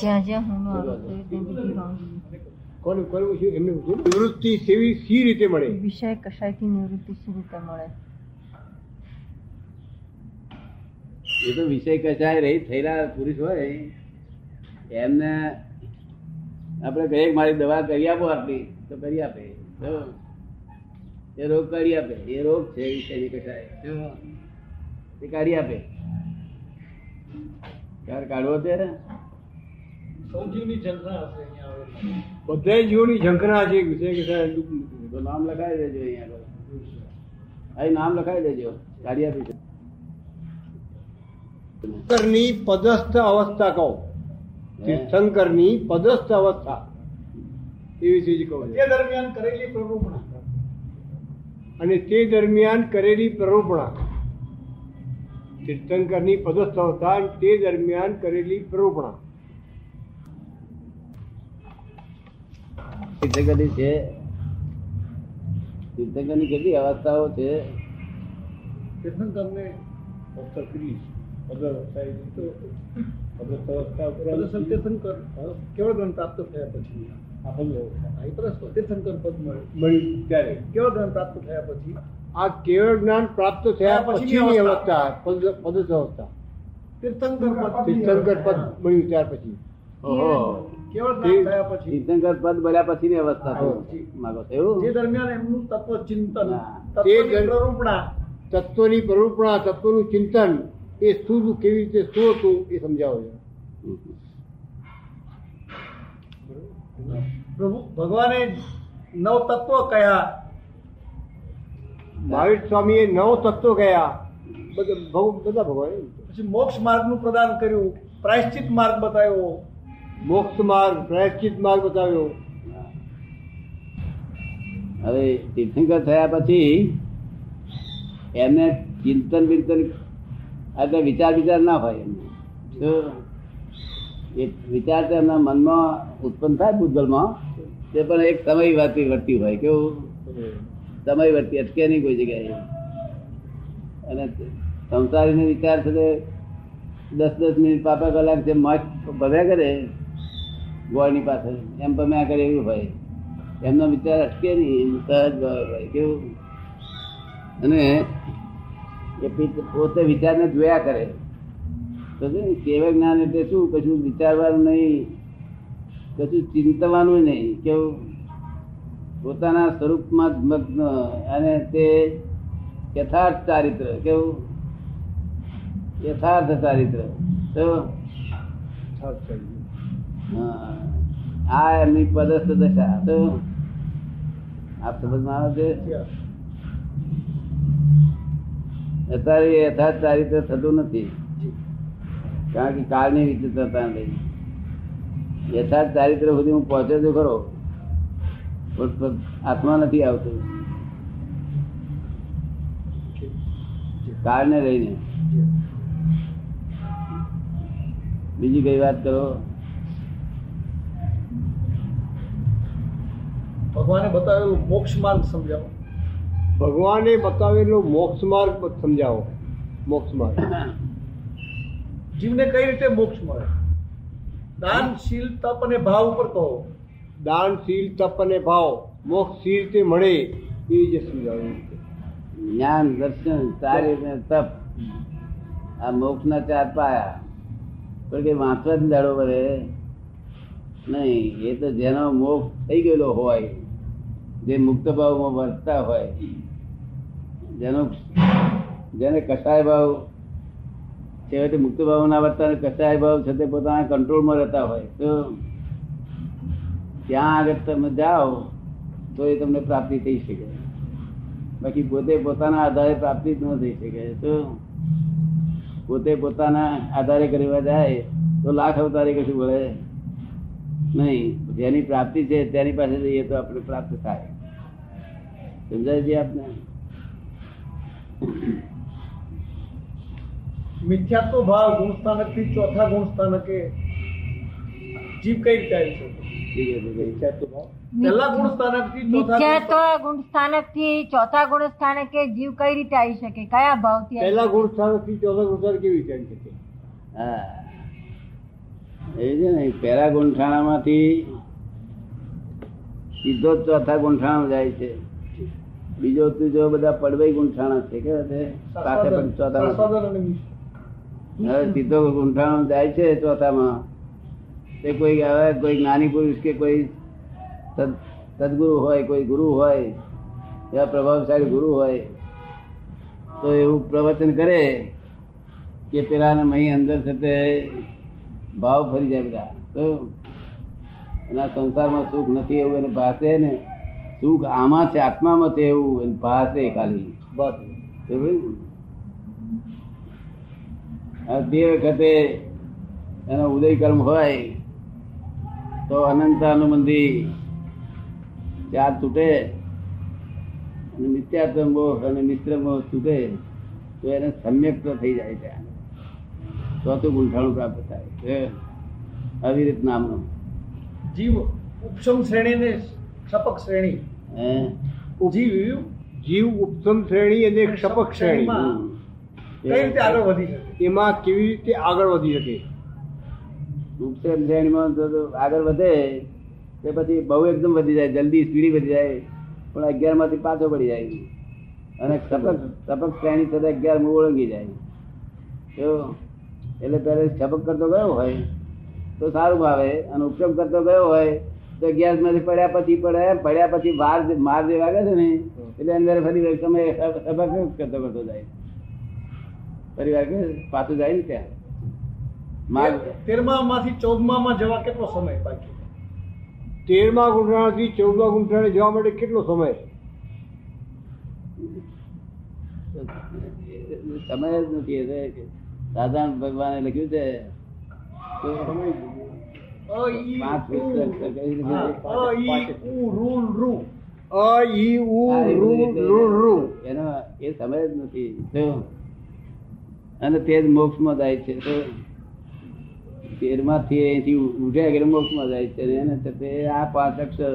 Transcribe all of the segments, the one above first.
જ્યાં હું બીજી કોને એમને નિવૃત્તિ સેવી સી રીતે મળે? વિષય કશાયથી નિવૃત્તિ સી રીતે મળે. એ તો વિષય કશાય રહી થયેલા પુરુષ હોય. એમને આપણે કહીએ મારી દવા કરી આપો આપી તો કરી આપે. એ રોગ કરી આપે. એ રોગ છે વિષયની કશાય. એ કાઢી આપે. ઘર કાઢવો છે? બધા જીવની ઝંખના છે કે સાહેબ તો નામ લખાવી દેજો અહીંયા. અહીં નામ લખાવી દેજો. કાઢી આપી શંકરની પદસ્થ અવસ્થા કહો. શંકરની પદસ્થ અવસ્થા. એવી ચીજ કહો તે દરમિયાન કરેલી પ્રરૂપણા. અને તે દરમિયાન કરેલી પ્રરૂપણા. તીર્થંકરની પદસ્થ અવસ્થા તે દરમિયાન કરેલી પ્રરૂપણા. તીર્થંકરની છે. તીર્થંકરની કેટલી અવસ્થાઓ છે? તીર્થંકરને કેવળ જ્ઞાન પ્રાપ્ત થયા પછી? આ કેવળ જ્ઞાન પ્રાપ્ત થયા પછી? આ કેવળ જ્ઞાન પ્રાપ્ત થયા પછીની પછીની અવસ્થા. અવસ્થા અવસ્થા. તીર્થંકર પદ તીર્થંકર પદ મળ્યું ત્યાર પછી. ઓહો કેવળ જ્ઞાન પછી? તીર્થંકર પદ બોલ્યા પછીની અવસ્થા માગો એવું? જે દરમિયાન એમનું તત્વ ચિંતન તે પ્રરૂપણા. તત્વની પ્રરૂપણા તત્વનું ચિંતન એ શું શું કેવી રીતે શું હતું એ સમજાવો છો. પ્રભુ ભગવાને નવ તત્વ કયા? મહાવીર સ્વામીએ નવ તત્વ કયા? બધા બધા ભગવાન. પછી મોક્ષ માર્ગનું પ્રદાન કર્યું પ્રાયશ્ચિત માર્ગ બતાવ્યો. મોક્ષ માર્ગ પ્રાયશ્ચિત માર્ગ બતાવ્યો. હવે તીર્થંકર થયા પછી એમને ચિંતન બિંતન આ વિચાર વિચાર ના હોય એમને. એ વિચાર તો એમના મનમાં ઉત્પન્ન થાય ભૂતગલમાં તે પણ એક સમય વર્તી વર્તી હોય કેવું? સમય વર્તી અટકે નહીં કોઈ જગ્યાએ. અને સંસારીનો વિચાર છે દસ દસ મિનિટ પાપા કલાક જે મત ભર્યા કરે ગોળની પાછળ. એમ તમે કરે એવું હોય એમનો વિચાર અટકે નહીં સહજ ભાઈ, કેવું? અને એ પોતે વિચારને જોયા કરે. તો કેવા જ્ઞાન એટલે શું? કશું વિચારવાનું નહીં, કશું ચિંતવાનું નહીં, કેવું? પોતાના સ્વરૂપમાં મગ્ન, અને તે યથાર્થ ચારિત્ર, કેવું? યથાર્થ ચારિત્ર, તો. આ એમની પદસ્થ દશા. તો આપ સમજમાં આવે છે? અત્યારે એ યથાર્થ ચારિત્ર થતું નથી. કારણ કે કાળની વિચિત્રતા લઈ યથાર્થ ચારિત્ર સુધી હું પહોંચ્યો તો ખરો. પણ પણ હાથમાં નથી આવતું. કાળને લઈને. બીજી કઈ વાત કરો? ભગવાને બતાવેલું મોક્ષ માર્ગ સમજાવો. ભગવાને બતાવેલો મોક્ષ માર્ગ સમજાવો. મોક્ષ માર્ગ. જીવને કઈ રીતે મોક્ષ મળે? દાન શીલ તપ અને ભાવ ઉપર કહો. દાન શીલ તપ અને ભાવ. મોક્ષ સી રીતે મળે એ જે સમજાવ્યું જ્ઞાન દર્શન કાર્ય ને તપ. આ મોક્ષના ચાર પાયા. પણ કે વાંચવા જ દાડો વરે નહીં. એ તો જેનો મોક્ષ થઈ ગયેલો હોય જે મુક્ત ભાવમાં વર્તતા હોય, જેનો જેને કસાય ભાવ છેવટે મુક્ત ભાવ ના વર્તતા અને કસાય ભાવ છે તે પોતાના કંટ્રોલમાં રહેતા હોય, તો ત્યાં આગળ તમે જાઓ, તો એ તમને પ્રાપ્તિ થઈ શકે. બાકી પોતે પોતાના આધારે પ્રાપ્તિ જ ન થઈ શકે. તો પોતે પોતાના આધારે કરવા જાય, તો લાખ અવતારે કશું મળે નહીં. જેની પ્રાપ્તિ છે, તેની પાસે જઈએ તો આપણે પ્રાપ્ત થાય. સમજાય છે આપને? મિથ્યાત્વ ભાવ ગુણ સ્થાનકથી ચોથા ગુણ સ્થાનકે જીવ કઈ રીતે આવી શકે? ચોથા ગુણ સ્થાનકથી ચોથા ગુણ સ્થાનકે જીવ કઈ રીતે આવી શકે? કયા ભાવથી પહેલા ગુણ સ્થાનકથી ચોથા ગુણ સ્થાન કેવી રીતે આવી શકે? હા. એ છે ને પહેલા ગુંઠાણામાંથી સીધો ચોથા ગુંઠાણા જાય છે. બીજો ત્રીજો બધા પડવાઈ ગુંઠાણા છે કે સાથે પણ ચોથા પ્રસાદન અને હવે સીધો ગુંઠાણો જાય છે ચોથામાં. તે કોઈ આવે કોઈ જ્ઞાની પુરુષ કે કોઈ સદગુરુ હોય કોઈ ગુરુ હોય એવા પ્રભાવશાળી ગુરુ હોય તો એવું પ્રવચન કરે કે પેલાને મહી અંદર થતે ભાવ ફરી જાય બધા. તો એના સંસારમાં સુખ નથી એવું એને ભાષે ને. સુખ આમાં છે આત્મામાં છે એવું પાસે ખાલી. તે વખતે એનો ઉદય કર્મ હોય તો અનંત અનુબંધી ચાર તૂટે અને મિથ્યાત્વ મોહ અને મિત્ર મોહ છૂટે તો એને સમ્યક તો થઈ જાય ત્યાં ચોથું ગુંઠાણું પ્રાપ્ત થાય. છે રીત નામનું જીવ ઉપશમ શ્રેણી ને સપક શ્રેણી જીવ જીવ ઉપસમ શ્રેણી અને ક્ષપક શ્રેણી. કઈ રીતે આગળ વધી શકે? એમાં કેવી રીતે આગળ વધી શકે? ઉપસેન શ્રેણીમાં આગળ વધે તે પછી બહુ એકદમ વધી જાય જલ્દી સ્પીડી વધી જાય પણ અગિયારમાંથી પાછો પડી જાય. અને સપક સપક શ્રેણી થતા અગિયારમાં ઓળંગી જાય. તો એટલે પહેલે સપક કરતો ગયો હોય તો સારું ભાવે. અને ઉપસમ કરતો ગયો હોય તો અગિયારમાંથી પડ્યા પછી પડે પડ્યા પછી વાર માર જે વાગે છે ને? એટલે અંદર ફરી તમે કરતો કરતો જાય. ફરી વાગે પાછું જાય ને ત્યાં. માર તેરમા માંથી ચૌદમા માં જવા કેટલો સમય બાકી? તેરમા ગુંઠાણાથી ચૌદમા ગુંઠાણે જવા માટે કેટલો સમય? સમય જ નથી સાધારણ ભગવાને લખ્યું છે. એનો એ સમય જ નથી. અને તે જ મોક્ષમાં જાય છે. તો તેરમાંથી અહીંથી ઉઠ્યા કે મોક્ષમાં જાય છે. એને તે આ પાંચ અક્ષર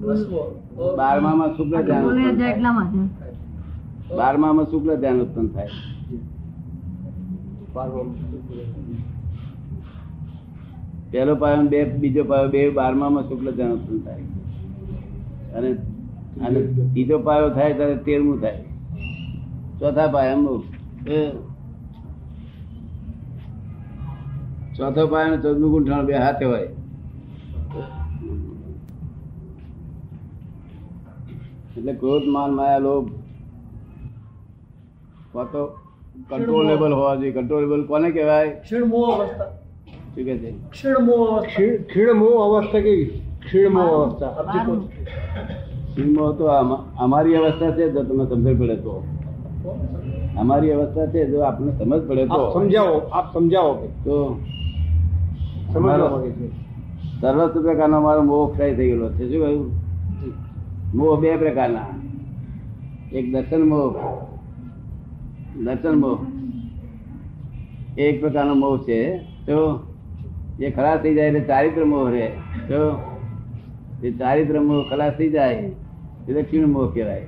બારમા માં બારમામાં શુક્લ ધ્યાન માટે બારમામાં શુક્લ ધ્યાન ઉત્પન્ન થાય. પેલો પાયો બે, બીજો પાયો બે, બારમામાં શુક્લ ધ્યાન ઉત્પન્ન થાય. અને અને ત્રીજો પાયો થાય ત્યારે તેરમું થાય. ચોથા પાયા મોક્ષ ચોથો પાયો ચૌદમું ગુંઠાણું બે હાથે હોય. એટલે ક્રોધ, માન, માયા, લોભ તો કંટ્રોલેબલ હોવા જોઈએ કંટ્રોલેબલ કોને કહેવાય? ક્ષીણમોહ અવસ્થા. શું કે છે. ક્ષીણમોહ અવસ્થા. ક્ષીણ- ક્ષીણમોહ અવસ્થા કેવી ક્ષીણમોહ અવસ્થા? કહો. સિંહમાં તો અમારી અવસ્થા છે જો તમને સમજણ પડે તો. અમારી અવસ્થા છે જો આપને સમજ પડે તો. સમજાવો આપ સમજાવો કે. તો સર્વસ્વ પ્રકારનો અમારો મોહ ફ્રાય થઈ ગયેલો છે. શું કહ્યું? મોહ બે પ્રકારના. એક દર્શન મોહ દર્શન મોહ એક પ્રકારનો મોહ છે. તો એ ખલાસ થઈ જાય એટલે ચારિત્ર મોહ રહે. તો એ ચારિત્ર મોહ ખલાસ થઈ જાય એટલે ક્ષીણ મોહ કહેવાય.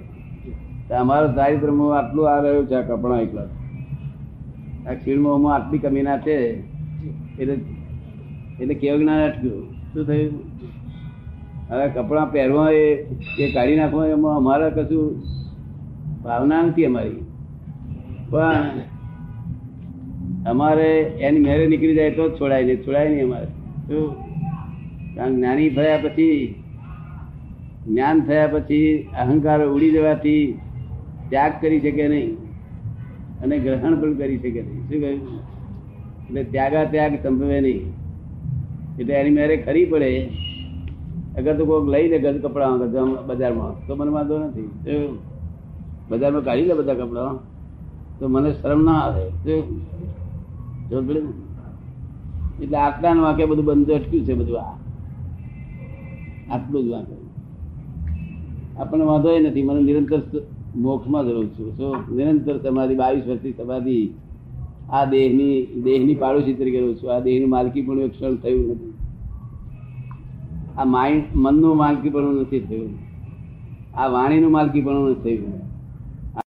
અમારો ચારિત્ર મોહ આટલું આ રહ્યું છે કપડા એકલા. આ ક્ષીણ મોહમાં આટલી કમી ના છે. એટલે એટલે કેવું જ્ઞાન અટક્યું? શું થયું? હવે કપડાં પહેરવા એ કાઢી નાખવા એમાં અમારે કશું ભાવના નથી અમારી. પણ અમારે એની મેરે નીકળી જાય તો જ છોડાય નહીં છોડાય નહીં અમારે. શું કારણ જ્ઞાની થયા પછી જ્ઞાન થયા પછી અહંકાર ઉડી જવાથી ત્યાગ કરી શકે નહીં અને ગ્રહણ પણ કરી શકે નહીં. શું કહ્યું? એટલે ત્યાગા ત્યાગ સંભવે નહીં. એટલે એની મેરે ખરી પડે. અગર તો કોઈક લઈ લે ગજ કપડાં બજારમાં તો મને વાંધો નથી? બજારમાં કાઢી લે બધા કપડા. તો મને શરમ ના આવે? એટલે આટલાનું વાંકે બધું બંધ અટક્યું છે બધું આ. આટલું જ વાંકે. આપણને વાંધો એ નથી. મને નિરંતર મોક્ષમાં જરૂર છું. શું નિરંતર તમારી બાવીસ વર્ષથી સમાધિ આ દેહની દેહની પાડોશી તરીકે રહું છું. આ દેહનું માલકી પણ એક ક્ષણ થયું નથી. આ માઇન્ડ, મનનું માલકી પણ નથી થયું. આ વાણીનું માલકી પણ થયું.